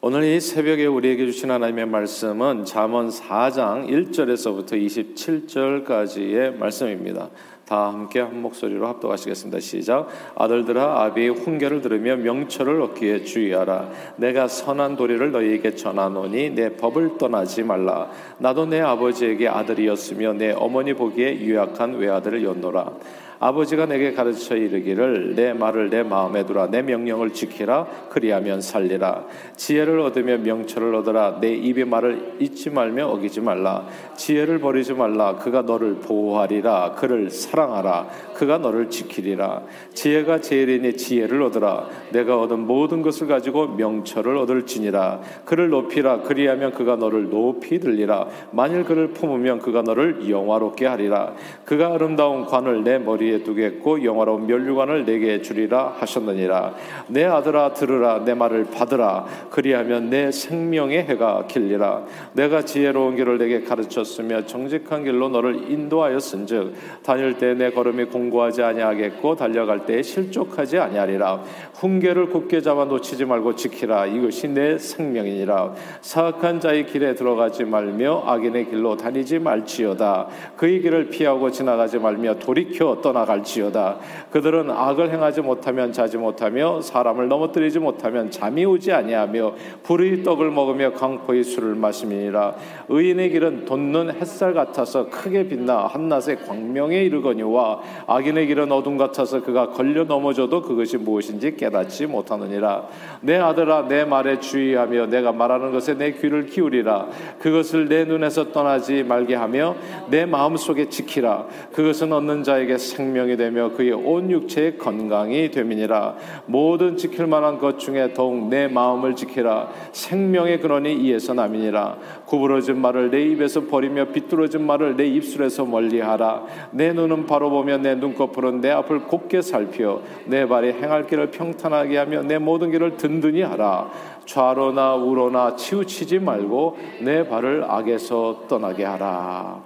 오늘 이 새벽에 우리에게 주신 하나님의 말씀은 잠언 4장 1절에서부터 27절까지의 말씀입니다. 다 함께 한 목소리로 합독하시겠습니다. 시작. 아들들아 아비의 훈계를 들으며 명철을 얻기에 주의하라. 내가 선한 도리를 너희에게 전하노니 내 법을 떠나지 말라. 나도 내 아버지에게 아들이었으며 내 어머니 보기에 유약한 외아들을 였노라. 아버지가 내게 가르쳐 이르기를 내 말을 내 마음에 두라. 내 명령을 지키라. 그리하면 살리라. 지혜를 얻으며 명철을 얻어라. 내 입의 말을 잊지 말며 어기지 말라. 지혜를 버리지 말라. 그가 너를 보호하리라. 그를 사랑하라. 그가 너를 지키리라. 지혜가 제일이니 지혜를 얻으라. 내가 얻은 모든 것을 가지고 명철을 얻을지니라. 그를 높이라. 그리하면 그가 너를 높이 들리라. 만일 그를 품으면 그가 너를 영화롭게 하리라. 그가 아름다운 관을 내 머리 위에 두겠고 영화로운 멸류관을 내게 주리라 하셨느니라. 내 아들아 들으라 내 말을 받으라. 그리하면 내 생명의 해가 길리라. 내가 지혜로운 길을 내게 가르쳤으며 정직한 길로 너를 인도하였은즉 다닐 때 내 걸음이 공고하지 아니하겠고 달려갈 때 실족하지 아니하리라. 훈계를 굳게 잡아 놓치지 말고 지키라. 이것이 내 생명이니라. 사악한 자의 길에 들어가지 말며 악인의 길로 다니지 말지어다. 그의 길을 피하고 지나가지 말며 돌이켜 떠나 떠나갈지어다. 그들은 악을 행하지 못하면 자지 못하며 사람을 넘어뜨리지 못하면 잠이 오지 아니하며 불의 떡을 먹으며 강포의 술을 마심이니라. 의인의 길은 돋는 햇살 같아서 크게 빛나 한낮의 광명에 이르거니와 악인의 길은 어둠 같아서 그가 걸려 넘어져도 그것이 무엇인지 깨닫지 못하느니라. 내 아들아 내 말에 주의하며 내가 말하는 것에 내 귀를 기울이라. 그것을 내 눈에서 떠나지 말게 하며 내 마음 속에 지키라. 그것은 얻는 자에게 생 생명이 되며 그의 온 육체의 건강이 됨이니라. 모든 지킬 만한 것 중에 더욱 내 마음을 지키라. 생명의 근원이 이에서 남이니라. 구부러진 말을 내 입에서 버리며 비뚤어진 말을 내 입술에서 멀리하라. 내 눈은 바로 보며 내 눈꺼풀은 내 앞을 곱게 살피어 내 발이 행할 길을 평탄하게 하며 내 모든 길을 든든히 하라. 좌로나 우로나 치우치지 말고 내 발을 악에서 떠나게 하라.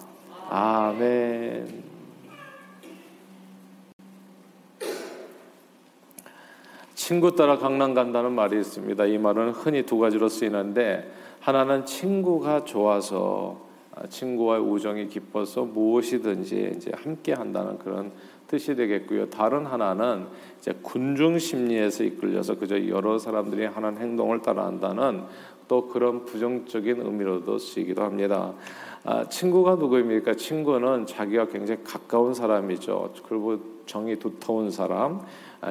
아멘. 친구 따라 강남 간다는 말이 있습니다. 이 말은 흔히 두 가지로 쓰이는데 하나는 친구가 좋아서 아, 친구와의 우정이 깊어서 무엇이든지 이제 함께 한다는 그런 뜻이 되겠고요. 다른 하나는 이제 군중 심리에서 이끌려서 그저 여러 사람들이 하는 행동을 따라한다는 또 그런 부정적인 의미로도 쓰이기도 합니다. 아, 친구가 누구입니까? 친구는 자기와 굉장히 가까운 사람이죠. 그리고 정이 두터운 사람, 아,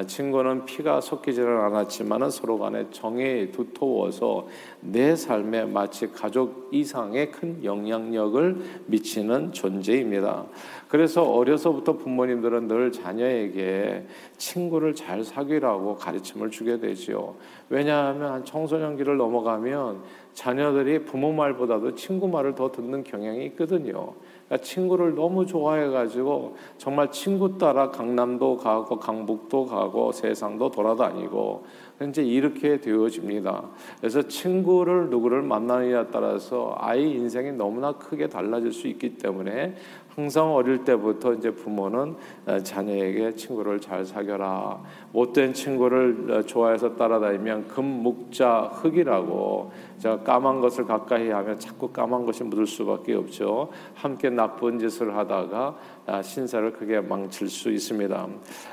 친구는 피가 섞이지는 않았지만 서로 간에 정이 두터워서 내 삶에 마치 가족 이상의 큰 영향력을 미치는 존재입니다. 그래서 어려서부터 부모님들은 늘 자녀에게 친구를 잘 사귀라고 가르침을 주게 되지요. 왜냐하면 청소년기를 넘어가면 자녀들이 부모 말보다도 친구 말을 더 듣는 경향이 있거든요. 그러니까 친구를 너무 좋아해가지고 정말 친구 따라 강남도 가고 강북도 가고 세상도 돌아다니고 이제 이렇게 되어집니다. 그래서 친구를 누구를 만나느냐에 따라서 아이 인생이 너무나 크게 달라질 수 있기 때문에 항상 어릴 때부터 이제 부모는 어, 자녀에게 친구를 잘 사겨라. 못된 친구를 어, 좋아해서 따라다니면 금묵자 흙이라고 제가 까만 것을 가까이 하면 자꾸 까만 것이 묻을 수밖에 없죠. 함께 나쁜 짓을 하다가 아, 신사를 크게 망칠 수 있습니다.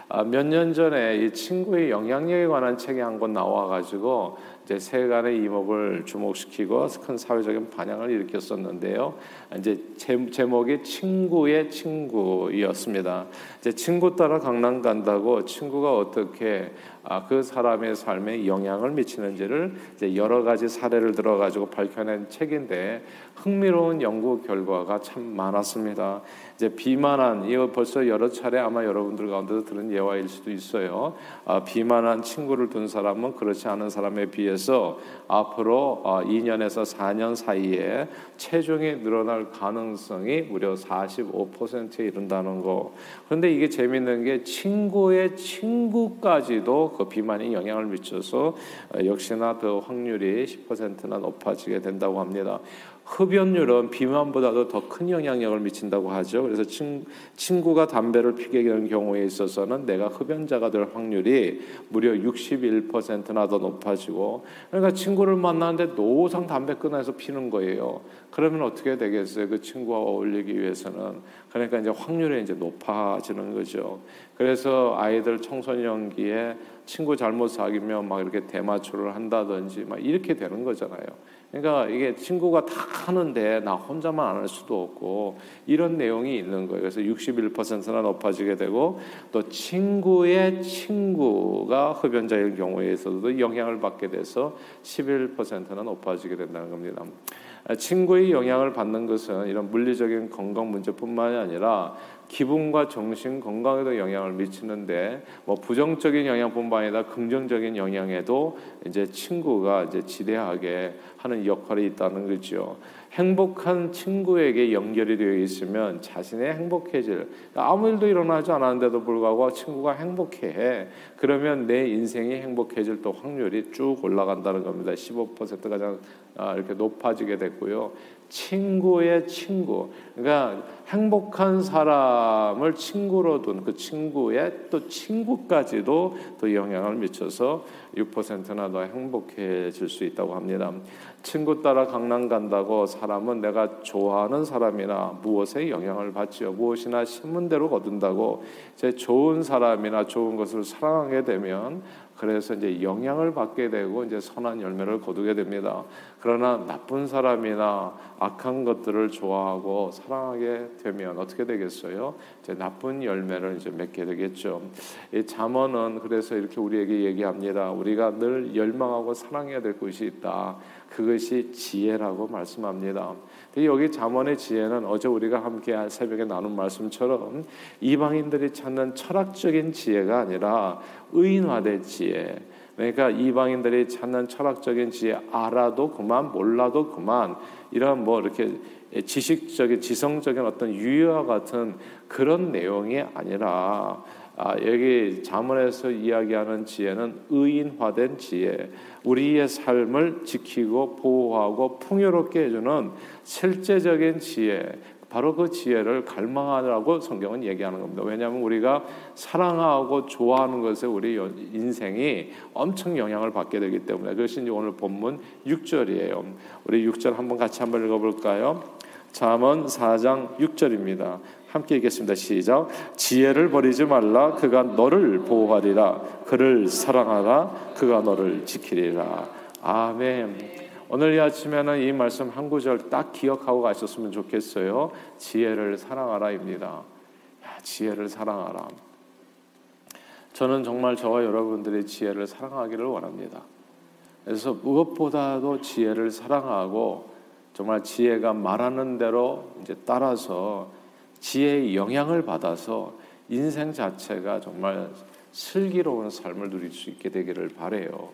아, 몇년 전에 이 친구의 영향력에 관한 책이 한 권 나와가지고 이제 세간의 이목을 주목시키고 큰 사회적인 반향을 일으켰었는데요. 이제 제목이 친구의 친구였습니다. 이제 친구 따라 강남 간다고 친구가 어떻게 아, 그 사람의 삶에 영향을 미치는지를 이제 여러 가지 사례를 들어가지고 밝혀낸 책인데 흥미로운 연구 결과가 참 많았습니다. 이제 비만한 이거 벌써 여러 차례 아마 여러분들 가운데서 들은 예화일 수도 있어요. 아, 비만한 친구를 둔 사람은 그렇지 않은 사람에 비해 서 앞으로 어, 2년에서 4년 사이에 체중이 늘어날 가능성이 무려 45%에 이른다는 거. 그런데 이게 재밌는 게 친구의 친구까지도 그 비만이 영향을 미쳐서 어, 역시나 그 확률이 10%나 높아지게 된다고 합니다. 흡연율은 비만보다도 더 큰 영향력을 미친다고 하죠. 그래서 친, 친구가 담배를 피게 되는 경우에 있어서는 내가 흡연자가 될 확률이 무려 61%나 더 높아지고 그러니까 친구를 만나는데 노상 담배 끊어서 피는 거예요. 그러면 어떻게 되겠어요? 그 친구와 어울리기 위해서는 그러니까 이제 확률이 이제 높아지는 거죠. 그래서 아이들 청소년기에 친구 잘못 사귀면 막 이렇게 대마초를 한다든지 막 이렇게 되는 거잖아요. 그러니까 이게 친구가 다 하는데 나 혼자만 안 할 수도 없고 이런 내용이 있는 거예요. 그래서 61%나 높아지게 되고 또 친구의 친구가 흡연자일 경우에서도 영향을 받게 돼서 11%나 높아지게 된다는 겁니다. 친구의 영향을 받는 것은 이런 물리적인 건강 문제뿐만이 아니라 기분과 정신 건강에도 영향을 미치는데 뭐 부정적인 영향뿐만 아니라 긍정적인 영향에도 이제 친구가 이제 지대하게 하는 역할이 있다는 거죠. 행복한 친구에게 연결이 되어 있으면 자신의 행복해질 아무 일도 일어나지 않았는데도 불구하고 친구가 행복해 그러면 내 인생이 행복해질 또 확률이 쭉 올라간다는 겁니다. 15% 가장 아, 이렇게 높아지게 됐고요. 친구의 친구. 그러니까 행복한 사람을 친구로 둔 그 친구의 또 친구까지도 또 영향을 미쳐서 6%나 더 행복해질 수 있다고 합니다. 친구 따라 강남 간다고 사람은 내가 좋아하는 사람이나 무엇에 영향을 받지요. 무엇이나 신문대로 거둔다고 제 좋은 사람이나 좋은 것을 사랑하게 되면 그래서 이제 영향을 받게 되고 이제 선한 열매를 거두게 됩니다. 그러나 나쁜 사람이나 악한 것들을 좋아하고 사랑하게 되면 어떻게 되겠어요? 이제 나쁜 열매를 이제 맺게 되겠죠. 이 잠언은 그래서 이렇게 우리에게 얘기합니다. 우리가 늘 열망하고 사랑해야 될 것이 있다. 그것이 지혜라고 말씀합니다. 여기 잠언의 지혜는 어제 우리가 함께 새벽에 나눈 말씀처럼 이방인들이 찾는 철학적인 지혜가 아니라 의인화된 지혜. 그러니까 이방인들이 찾는 철학적인 지혜 알아도 그만 몰라도 그만 이런 뭐 이렇게 지식적인 지성적인 어떤 유효와 같은 그런 내용이 아니라 아, 여기 자문에서 이야기하는 지혜는 의인화된 지혜, 우리의 삶을 지키고 보호하고 풍요롭게 해주는 실제적인 지혜, 바로 그 지혜를 갈망하라고 성경은 얘기하는 겁니다. 왜냐하면 우리가 사랑하고 좋아하는 것에 우리 인생이 엄청 영향을 받게 되기 때문에 그것이 오늘 본문 6절이에요. 우리 6절 한번 같이 한번 읽어볼까요? 잠언 4장 6절입니다. 함께 읽겠습니다. 시작. 지혜를 버리지 말라. 그가 너를 보호하리라. 그를 사랑하라. 그가 너를 지키리라. 아멘. 오늘 이 아침에는 이 말씀 한 구절 딱 기억하고 가셨으면 좋겠어요. 지혜를 사랑하라입니다. 야, 지혜를 사랑하라. 저는 정말 저와 여러분들의 지혜를 사랑하기를 원합니다. 그래서 무엇보다도 지혜를 사랑하고 정말 지혜가 말하는 대로 이제 따라서 지혜의 영향을 받아서 인생 자체가 정말 슬기로운 삶을 누릴 수 있게 되기를 바래요.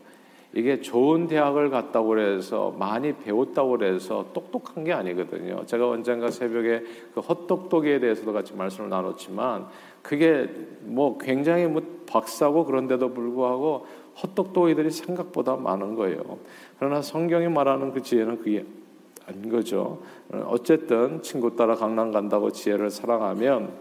이게 좋은 대학을 갔다고 해서 많이 배웠다고 해서 똑똑한 게 아니거든요. 제가 언젠가 새벽에 그 헛똑똑이에 대해서도 같이 말씀을 나눴지만 그게 뭐 굉장히 뭐 박사고 그런데도 불구하고 헛똑똑이들이 생각보다 많은 거예요. 그러나 성경이 말하는 그 지혜는 그게 아닌 거죠. 어쨌든 친구 따라 강남 간다고 지혜를 사랑하면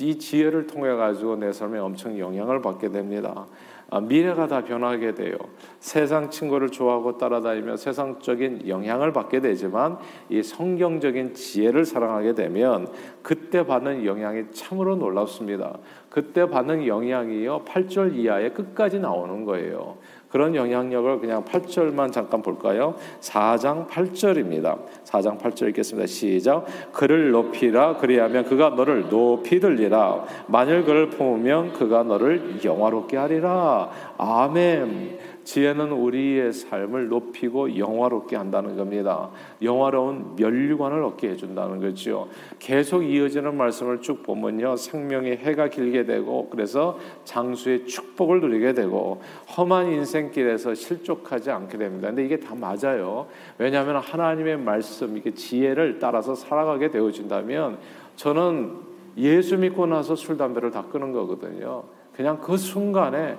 이 지혜를 통해 가지고 내 삶에 엄청 영향을 받게 됩니다. 아, 미래가 다 변하게 돼요. 세상 친구를 좋아하고 따라다니며 세상적인 영향을 받게 되지만 이 성경적인 지혜를 사랑하게 되면 그때 받는 영향이 참으로 놀랍습니다. 그때 받는 영향이요 8절 이하에 끝까지 나오는 거예요. 그런 영향력을 그냥 8절만 잠깐 볼까요? 4장 8절입니다. 4장 8절 읽겠습니다. 시작. 그를 높이라 그리하면 그가 너를 높이 들리라. 만일 그를 품으면 그가 너를 영화롭게 하리라. 아멘. 지혜는 우리의 삶을 높이고 영화롭게 한다는 겁니다. 영화로운 멸류관을 얻게 해준다는 거죠. 계속 이어지는 말씀을 쭉 보면요. 생명의 해가 길게 되고 그래서 장수의 축복을 누리게 되고 험한 인생길에서 실족하지 않게 됩니다. 근데 이게 다 맞아요. 왜냐하면 하나님의 말씀, 이게 지혜를 따라서 살아가게 되어진다면 저는 예수 믿고 나서 술, 담배를 다 끊은 거거든요. 그냥 그 순간에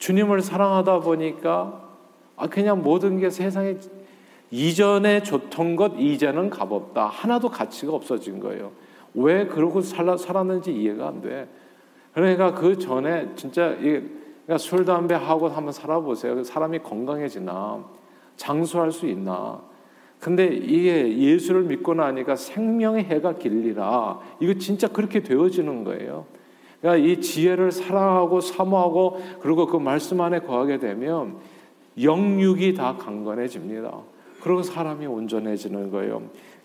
주님을 사랑하다 보니까 아 그냥 모든 게 세상에 이전에 좋던 것 이제는 값없다. 하나도 가치가 없어진 거예요. 왜 그러고 살아, 살았는지 이해가 안 돼. 그러니까 그 전에 진짜 이 그러니까 술 담배 하고 한번 살아보세요. 사람이 건강해지나 장수할 수 있나? 근데 이게 예수를 믿고 나니까 생명의 해가 길리라. 이거 진짜 그렇게 되어지는 거예요. 그러니까 이 지혜를 사랑하고 사모하고 그리고 그 말씀 안에 거하게 되면 영육이 다 강건해집니다. 그리고 사람이 온전해지는 거예요.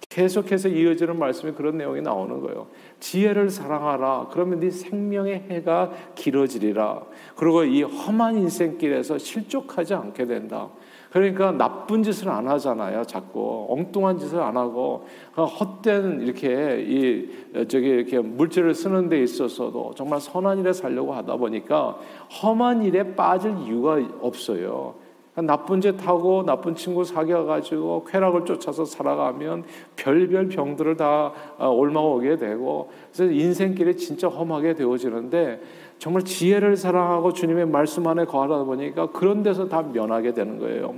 계속해서 이어지는 말씀에 그런 내용이 나오는 거예요. 지혜를 사랑하라. 그러면 네 생명의 해가 길어지리라. 그리고 이 험한 인생길에서 실족하지 않게 된다. 그러니까 나쁜 짓을 안 하잖아요. 자꾸 엉뚱한 짓을 안 하고 헛된 이렇게 이 저기 이렇게 물질을 쓰는 데 있어서도 정말 선한 일에 살려고 하다 보니까 험한 일에 빠질 이유가 없어요. 나쁜 짓 하고 나쁜 친구 사귀어가지고 쾌락을 쫓아서 살아가면 별별 병들을 다 어, 옮아오게 되고 그래서 인생길이 진짜 험하게 되어지는데 정말 지혜를 사랑하고 주님의 말씀 안에 거하다 보니까 그런 데서 다 면하게 되는 거예요.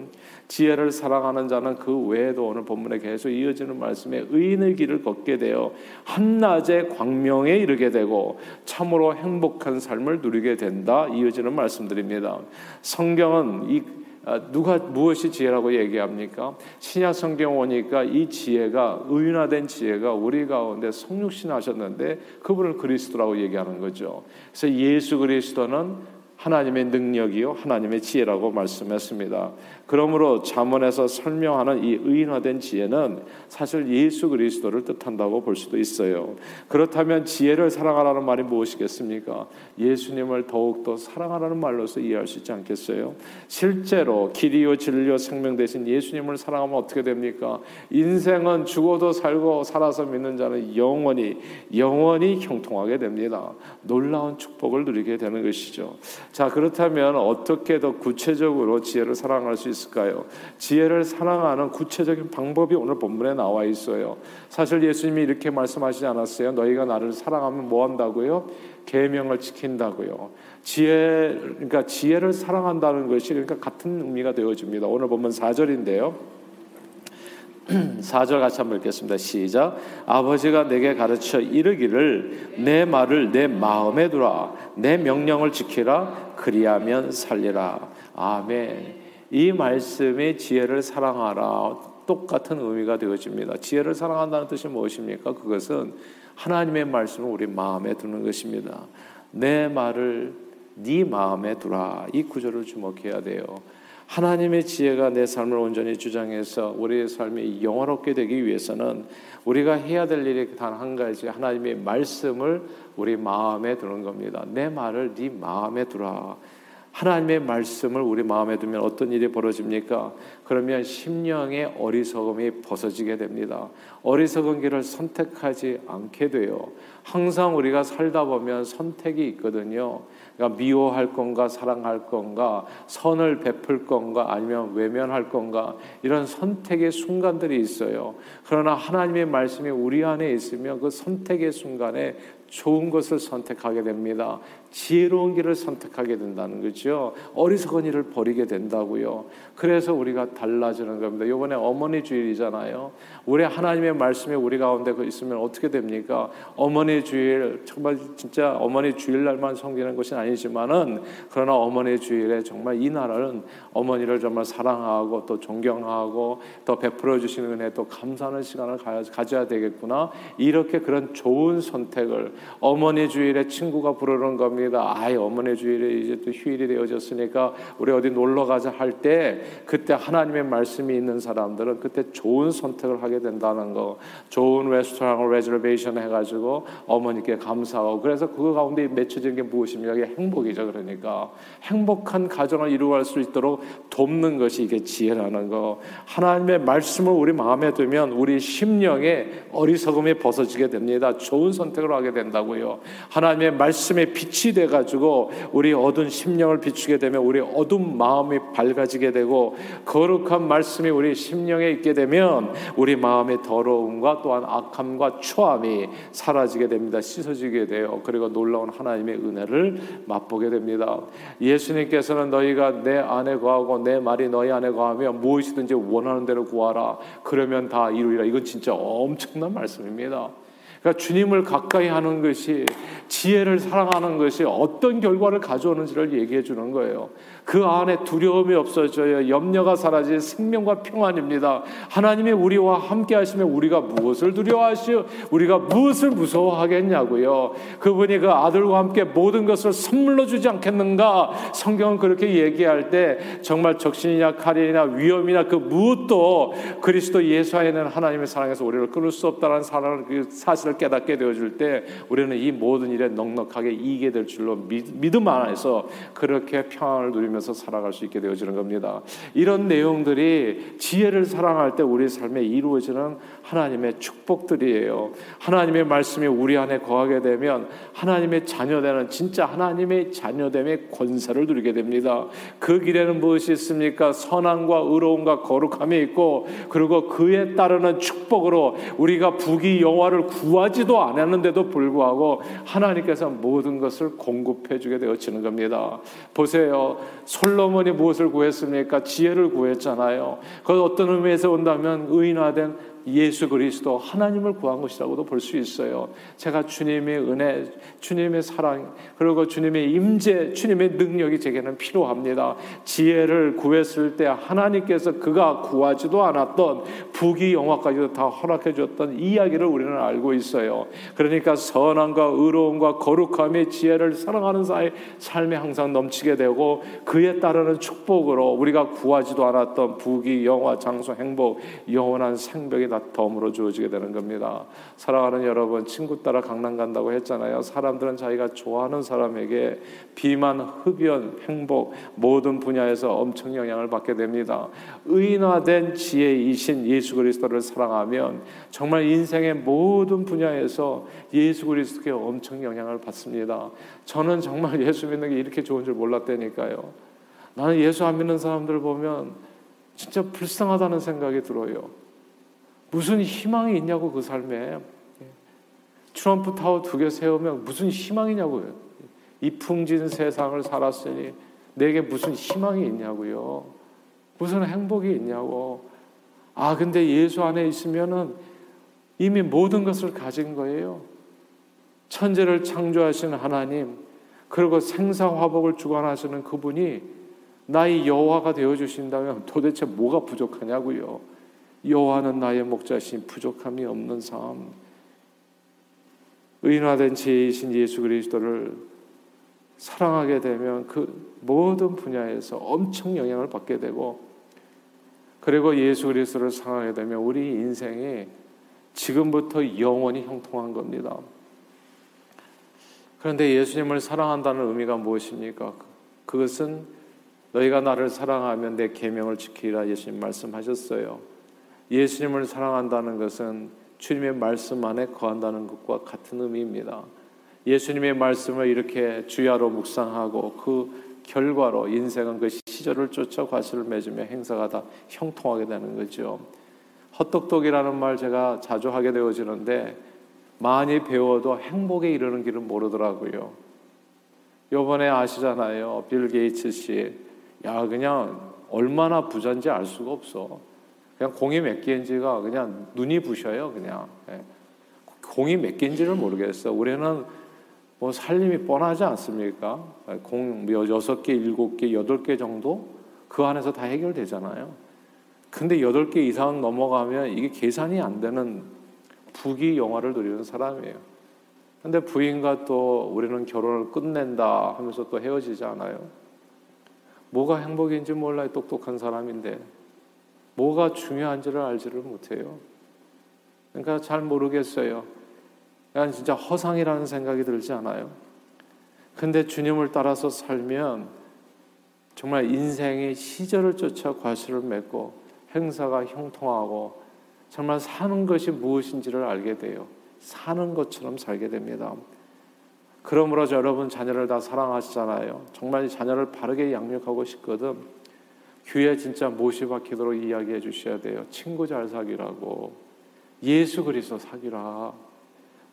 지혜를 사랑하는 자는 그 외에도 오늘 본문에 계속 이어지는 말씀에 의인의 길을 걷게 되어 한낮의 광명에 이르게 되고 참으로 행복한 삶을 누리게 된다. 이어지는 말씀드립니다. 성경은 이 아, 누가 무엇이 지혜라고 얘기합니까? 신약 성경 오니까 이 지혜가 의인화된 지혜가 우리 가운데 성육신 하셨는데 그분을 그리스도라고 얘기하는 거죠. 그래서 예수 그리스도는 하나님의 능력이요 하나님의 지혜라고 말씀했습니다. 그러므로 잠언에서 설명하는 이 의인화된 지혜는 사실 예수 그리스도를 뜻한다고 볼 수도 있어요. 그렇다면 지혜를 사랑하라는 말이 무엇이겠습니까? 예수님을 더욱더 사랑하라는 말로서 이해할 수 있지 않겠어요? 실제로 길이요 진리요 생명 대신 예수님을 사랑하면 어떻게 됩니까? 인생은 죽어도 살고 살아서 믿는 자는 영원히 영원히 형통하게 됩니다. 놀라운 축복을 누리게 되는 것이죠. 자, 그렇다면 어떻게 더 구체적으로 지혜를 사랑할 수 있을까요? 지혜를 사랑하는 구체적인 방법이 오늘 본문에 나와 있어요. 사실 예수님이 이렇게 말씀하시지 않았어요. 너희가 나를 사랑하면 뭐 한다고요? 계명을 지킨다고요. 지혜 그러니까 지혜를 사랑한다는 것이 그러니까 같은 의미가 되어집니다. 오늘 보면 4절인데요. 4절 같이 한번 읽겠습니다. 시작. 아버지가 내게 가르쳐 이르기를 내 말을 내 마음에 두라. 내 명령을 지키라. 그리하면 살리라. 아멘. 이 말씀이 지혜를 사랑하라. 똑같은 의미가 되어집니다. 지혜를 사랑한다는 뜻이 무엇입니까? 그것은 하나님의 말씀을 우리 마음에 두는 것입니다. 내 말을 네 마음에 두라. 이 구절을 주목해야 돼요. 하나님의 지혜가 내 삶을 온전히 주장해서 우리의 삶이 영화롭게 되기 위해서는 우리가 해야 될 일이 단 한 가지 하나님의 말씀을 우리 마음에 두는 겁니다. 내 말을 네 마음에 두라. 하나님의 말씀을 우리 마음에 두면 어떤 일이 벌어집니까? 그러면 심령의 어리석음이 벗어지게 됩니다. 어리석은 길을 선택하지 않게 돼요. 항상 우리가 살다 보면 선택이 있거든요. 그러니까 미워할 건가 사랑할 건가 선을 베풀 건가 아니면 외면할 건가 이런 선택의 순간들이 있어요. 그러나 하나님의 말씀이 우리 안에 있으면 그 선택의 순간에 좋은 것을 선택하게 됩니다. 지혜로운 길을 선택하게 된다는 거죠. 어리석은 일을 버리게 된다고요. 그래서 우리가 달라지는 겁니다. 이번에 어머니 주일이잖아요. 우리 하나님의 말씀이 우리 가운데 그 있으면 어떻게 됩니까? 어머니 주일 정말 진짜 어머니 주일날만 섬기는 것이 아니지만은 그러나 어머니 주일에 정말 이 나라는 어머니를 정말 사랑하고 또 존경하고 또 베풀어 주시는 은혜 또 감사하는 시간을 가져야 되겠구나. 이렇게 그런 좋은 선택을 어머니 주일에 친구가 부르는 겁니다. 아이 어머니 주일에 이제 또 휴일이 되어졌으니까 우리 어디 놀러 가자 할 때 그때 하나님의 말씀이 있는 사람들은 그때 좋은 선택을 하게 된다는 거. 좋은 레스토랑을 레저베이션 해가지고 어머니께 감사하고 그래서 그 가운데 맺혀진 게 무엇입니까? 이게 행복이죠. 그러니까 행복한 가정을 이루어갈 수 있도록 돕는 것이 이게 지혜라는 거. 하나님의 말씀을 우리 마음에 두면 우리 심령에 어리석음이 벗어지게 됩니다. 좋은 선택을 하게 된다. 된다고요. 하나님의 말씀에 빛이 돼 가지고 우리 어두운 심령을 비추게 되면 우리 어두운 마음이 밝아지게 되고 거룩한 말씀이 우리 심령에 있게 되면 우리 마음의 더러움과 또한 악함과 추함이 사라지게 됩니다. 씻어지게 돼요. 그리고 놀라운 하나님의 은혜를 맛보게 됩니다. 예수님께서는 너희가 내 안에 거하고 내 말이 너희 안에 거하면 무엇이든지 원하는 대로 구하라. 그러면 다 이루리라. 이건 진짜 엄청난 말씀입니다. 그러니까 주님을 가까이 하는 것이 지혜를 사랑하는 것이 어떤 결과를 가져오는지를 얘기해 주는 거예요. 그 안에 두려움이 없어져요. 염려가 사라질 생명과 평안입니다. 하나님이 우리와 함께 하시면 우리가 무엇을 두려워하시오? 우리가 무엇을 무서워하겠냐고요. 그분이 그 아들과 함께 모든 것을 선물로 주지 않겠는가? 성경은 그렇게 얘기할 때 정말 적신이나 칼이나 위험이나 그 무엇도 그리스도 예수 안에는 하나님의 사랑에서 우리를 끊을 수 없다는 그 사실을 깨닫게 되어줄 때 우리는 이 모든 일에 넉넉하게 이기게 될 줄로 믿음 안에서 그렇게 평안을 누리며 살면서 살아갈 수 있게 되어지는 겁니다. 이런 내용들이 지혜를 사랑할 때 우리 삶에 이루어지는 하나님의 축복들이에요. 하나님의 말씀이 우리 안에 거하게 되면 하나님의 자녀되는 진짜 하나님의 자녀됨의 권세를 누리게 됩니다. 그 길에는 무엇이 있습니까? 선함과 의로움과 거룩함이 있고 그리고 그에 따르는 축복으로 우리가 부귀 영화를 구하지도 않았는데도 불구하고 하나님께서 모든 것을 공급해 주게 되어지는 겁니다. 보세요. 솔로몬이 무엇을 구했습니까? 지혜를 구했잖아요. 그 어떤 의미에서 본다면 의인화된 예수 그리스도 하나님을 구한 것이라고도 볼 수 있어요. 제가 주님의 은혜, 주님의 사랑, 그리고 주님의 임재, 주님의 능력이 제게는 필요합니다. 지혜를 구했을 때 하나님께서 그가 구하지도 않았던 부귀 영화까지도 다 허락해 줬던 이야기를 우리는 알고 있어요. 그러니까 선함과 의로움과 거룩함의 지혜를 사랑하는 사의 삶에 항상 넘치게 되고 그에 따르는 축복으로 우리가 구하지도 않았던 부귀 영화 장소 행복 영원한 생명이 다 덤으로 주어지게 되는 겁니다. 사랑하는 여러분, 친구 따라 강남 간다고 했잖아요. 사람들은 자기가 좋아하는 사람에게 비만, 흡연, 행복 모든 분야에서 엄청 영향을 받게 됩니다. 의인화된 지혜이신 예수 그리스도를 사랑하면 정말 인생의 모든 분야에서 예수 그리스도께 엄청 영향을 받습니다. 저는 정말 예수 믿는 게 이렇게 좋은 줄 몰랐다니까요. 나는 예수 안 믿는 사람들 보면 진짜 불쌍하다는 생각이 들어요. 무슨 희망이 있냐고 그 삶에 트럼프 타워 두 개 세우면 무슨 희망이냐고요. 이 풍진 세상을 살았으니 내게 무슨 희망이 있냐고요. 무슨 행복이 있냐고. 아 근데 예수 안에 있으면은 이미 모든 것을 가진 거예요. 천재를 창조하신 하나님 그리고 생사화복을 주관하시는 그분이 나의 여호와가 되어 주신다면 도대체 뭐가 부족하냐고요. 여호와는 나의 목자신 부족함이 없는 삶. 의인화된 지혜이신 예수 그리스도를 사랑하게 되면 그 모든 분야에서 엄청 영향을 받게 되고 그리고 예수 그리스도를 사랑하게 되면 우리 인생이 지금부터 영원히 형통한 겁니다. 그런데 예수님을 사랑한다는 의미가 무엇입니까? 그것은 너희가 나를 사랑하면 내 계명을 지키라 예수님 말씀하셨어요. 예수님을 사랑한다는 것은 주님의 말씀 안에 거한다는 것과 같은 의미입니다. 예수님의 말씀을 이렇게 주야로 묵상하고 그 결과로 인생은 그 시절을 쫓아 과실을 맺으며 행사가 다 형통하게 되는 거죠. 헛똑똑이라는 말 제가 자주 하게 되어지는데 많이 배워도 행복에 이르는 길은 모르더라고요. 요번에 아시잖아요. 빌 게이츠 씨. 야, 그냥 얼마나 부자인지 알 수가 없어. 그냥 공이 몇 개인지가 그냥 눈이 부셔요. 그냥 예. 공이 몇 개인지를 모르겠어. 우리는 뭐 살림이 뻔하지 않습니까? 공 여섯 개, 일곱 개, 여덟 개 정도 그 안에서 다 해결되잖아요. 근데 여덟 개 이상 넘어가면 이게 계산이 안 되는 부귀 영화를 누리는 사람이에요. 근데 부인과 또 우리는 결혼을 끝낸다 하면서 또 헤어지지 않아요. 뭐가 행복인지 몰라요. 똑똑한 사람인데. 뭐가 중요한지를 알지를 못해요. 그러니까 잘 모르겠어요. 그냥 진짜 허상이라는 생각이 들지 않아요. 근데 주님을 따라서 살면 정말 인생의 시절을 쫓아 과실을 맺고 행사가 형통하고 정말 사는 것이 무엇인지를 알게 돼요. 사는 것처럼 살게 됩니다. 그러므로 여러분 자녀를 다 사랑하시잖아요. 정말 자녀를 바르게 양육하고 싶거든. 귀에 진짜 못이 박히도록 이야기해 주셔야 돼요. 친구 잘 사귀라고. 예수 그리스도 사귀라.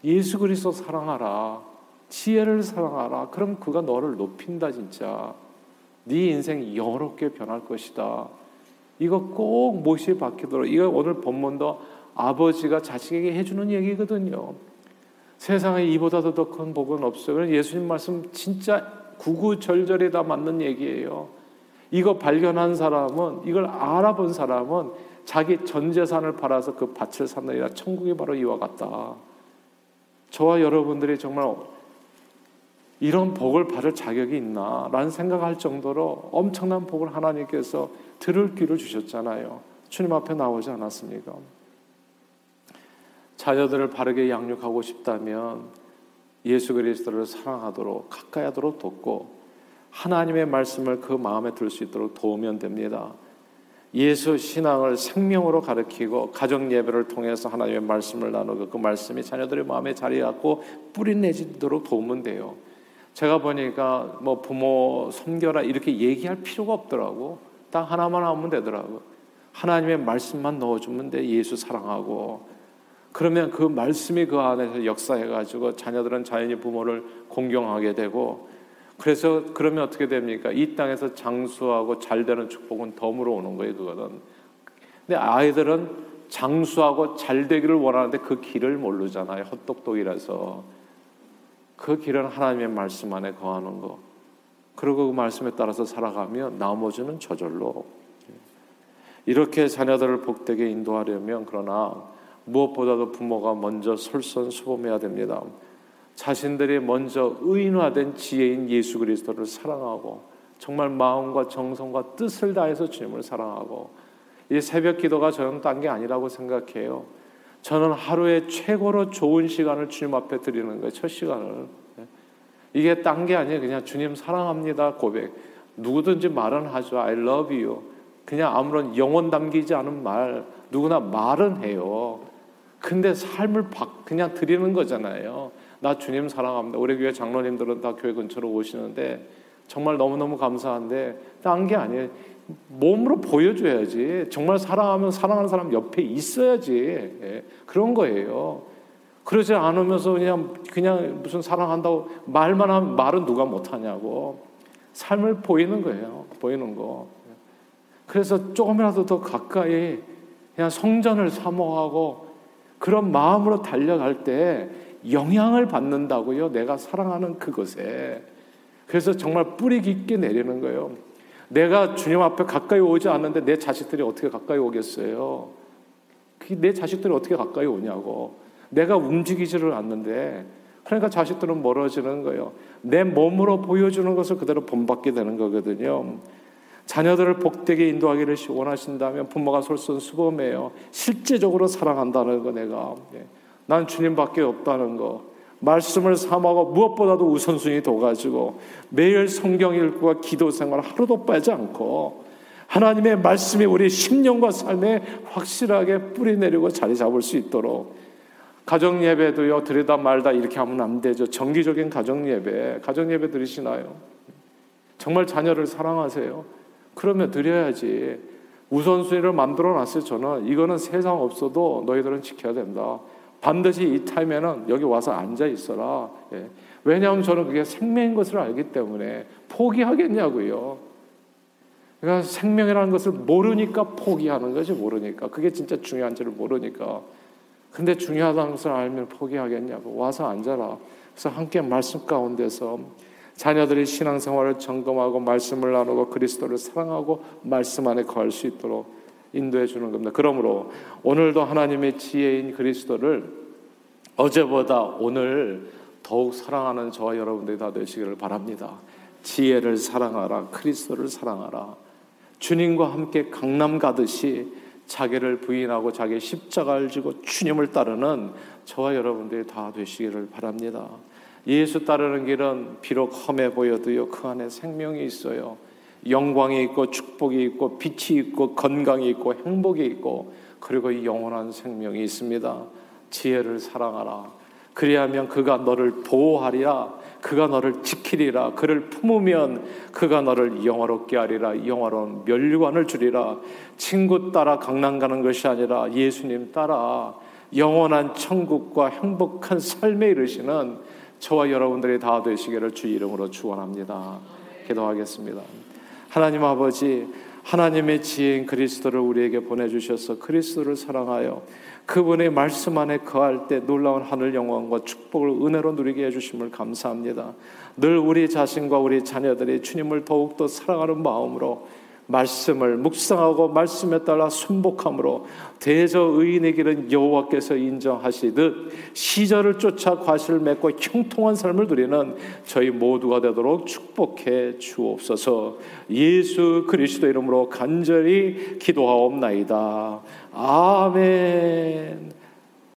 예수 그리스도 사랑하라. 지혜를 사랑하라. 그럼 그가 너를 높인다 진짜. 네 인생 영롭게 변할 것이다. 이거 꼭 못이 박히도록. 이거 오늘 본문도 아버지가 자식에게 해주는 얘기거든요. 세상에 이보다도 더 큰 복은 없어요. 예수님 말씀 진짜 구구절절에 다 맞는 얘기예요. 이거 발견한 사람은 이걸 알아본 사람은 자기 전 재산을 팔아서 그 밭을 샀느니라 천국이 바로 이와 같다. 저와 여러분들이 정말 이런 복을 받을 자격이 있나? 라는 생각할 정도로 엄청난 복을 하나님께서 들을 귀를 주셨잖아요. 주님 앞에 나오지 않았습니까? 자녀들을 바르게 양육하고 싶다면 예수 그리스도를 사랑하도록 가까이 하도록 돕고 하나님의 말씀을 그 마음에 들 수 있도록 도우면 됩니다. 예수 신앙을 생명으로 가르치고 가정 예배를 통해서 하나님의 말씀을 나누고 그 말씀이 자녀들의 마음에 자리 갖고 뿌리 내지도록 도우면 돼요. 제가 보니까 뭐 부모 섬겨라 이렇게 얘기할 필요가 없더라고. 딱 하나만 하면 되더라고. 하나님의 말씀만 넣어주면 돼. 예수 사랑하고. 그러면 그 말씀이 그 안에서 역사해가지고 자녀들은 자연히 부모를 공경하게 되고 그래서 그러면 어떻게 됩니까? 이 땅에서 장수하고 잘 되는 축복은 덤으로 오는 거예요, 그거는. 근데 아이들은 장수하고 잘 되기를 원하는데 그 길을 모르잖아요. 헛똑똑이라서. 그 길은 하나님의 말씀 안에 거하는 거. 그리고 그 말씀에 따라서 살아가면 나머지는 저절로. 이렇게 자녀들을 복되게 인도하려면 그러나 무엇보다도 부모가 먼저 솔선수범해야 됩니다. 자신들이 먼저 의인화된 지혜인 예수 그리스도를 사랑하고 정말 마음과 정성과 뜻을 다해서 주님을 사랑하고 이 새벽 기도가 저는 딴 게 아니라고 생각해요. 저는 하루에 최고로 좋은 시간을 주님 앞에 드리는 거예요. 첫 시간을. 이게 딴 게 아니에요. 그냥 주님 사랑합니다 고백. 누구든지 말은 하죠. I love you. 그냥 아무런 영혼 담기지 않은 말 누구나 말은 해요. 근데 삶을 그냥 드리는 거잖아요. 나 주님 사랑합니다. 우리 교회 장로님들은 다 교회 근처로 오시는데 정말 너무너무 감사한데 딴 게 아니에요. 몸으로 보여줘야지. 정말 사랑하면 사랑하는 사람 옆에 있어야지. 예, 그런 거예요. 그러지 않으면서 그냥 그냥 무슨 사랑한다고 말만 하면 말은 누가 못하냐고. 삶을 보이는 거예요. 보이는 거. 그래서 조금이라도 더 가까이 그냥 성전을 사모하고 그런 마음으로 달려갈 때 영향을 받는다고요. 내가 사랑하는 그것에. 그래서 정말 뿌리 깊게 내리는 거예요. 내가 주님 앞에 가까이 오지 않는데 내 자식들이 어떻게 가까이 오겠어요? 내 자식들이 어떻게 가까이 오냐고. 내가 움직이지를 않는데 그러니까 자식들은 멀어지는 거예요. 내 몸으로 보여주는 것을 그대로 본받게 되는 거거든요. 자녀들을 복되게 인도하기를 원하신다면 부모가 솔선수범해요. 실제적으로 사랑한다는 거 내가. 네. 난 주님밖에 없다는 거. 말씀을 삼하고 무엇보다도 우선순위 둬가지고 매일 성경 읽고와 기도 생활 하루도 빼지 않고 하나님의 말씀이 우리 심령과 삶에 확실하게 뿌리 내리고 자리 잡을 수 있도록 가정 예배도요 드리다 말다 이렇게 하면 안 되죠. 정기적인 가정 예배, 가정 예배 드리시나요? 정말 자녀를 사랑하세요. 그러면 드려야지. 우선순위를 만들어 놨어요. 저는 이거는 세상 없어도 너희들은 지켜야 된다. 반드시 이 타임에는 여기 와서 앉아 있어라. 예. 왜냐하면 저는 그게 생명인 것을 알기 때문에 포기하겠냐고요. 그러니까 생명이라는 것을 모르니까 포기하는 거지 모르니까 그게 진짜 중요한지를 모르니까. 근데 중요하다는 것을 알면 포기하겠냐고 와서 앉아라. 그래서 함께 말씀 가운데서 자녀들이 신앙생활을 점검하고 말씀을 나누고 그리스도를 사랑하고 말씀 안에 거할 수 있도록 인도해 주는 겁니다. 그러므로 오늘도 하나님의 지혜인 그리스도를 어제보다 오늘 더욱 사랑하는 저와 여러분들이 다 되시기를 바랍니다. 지혜를 사랑하라. 그리스도를 사랑하라. 주님과 함께 강남 가듯이 자기를 부인하고 자기 십자가를 지고 주님을 따르는 저와 여러분들이 다 되시기를 바랍니다. 예수 따르는 길은 비록 험해 보여도요, 그 안에 생명이 있어요. 영광이 있고 축복이 있고 빛이 있고 건강이 있고 행복이 있고 그리고 이 영원한 생명이 있습니다. 지혜를 사랑하라. 그리하면 그가 너를 보호하리라. 그가 너를 지키리라. 그를 품으면 그가 너를 영화롭게 하리라. 영화로운 멸관을 주리라. 친구 따라 강남 가는 것이 아니라 예수님 따라 영원한 천국과 행복한 삶에 이르시는 저와 여러분들이 다 되시기를 주 이름으로 축원합니다. 기도하겠습니다. 하나님 아버지 하나님의 지혜인 그리스도를 우리에게 보내주셔서 그리스도를 사랑하여 그분의 말씀 안에 거할 때 놀라운 하늘 영광과 축복을 은혜로 누리게 해주심을 감사합니다. 늘 우리 자신과 우리 자녀들이 주님을 더욱더 사랑하는 마음으로 말씀을 묵상하고 말씀에 따라 순복함으로 대저 의인의 길은 여호와께서 인정하시듯 시절을 쫓아 과실을 맺고 형통한 삶을 누리는 저희 모두가 되도록 축복해 주옵소서. 예수 그리스도 이름으로 간절히 기도하옵나이다. 아멘.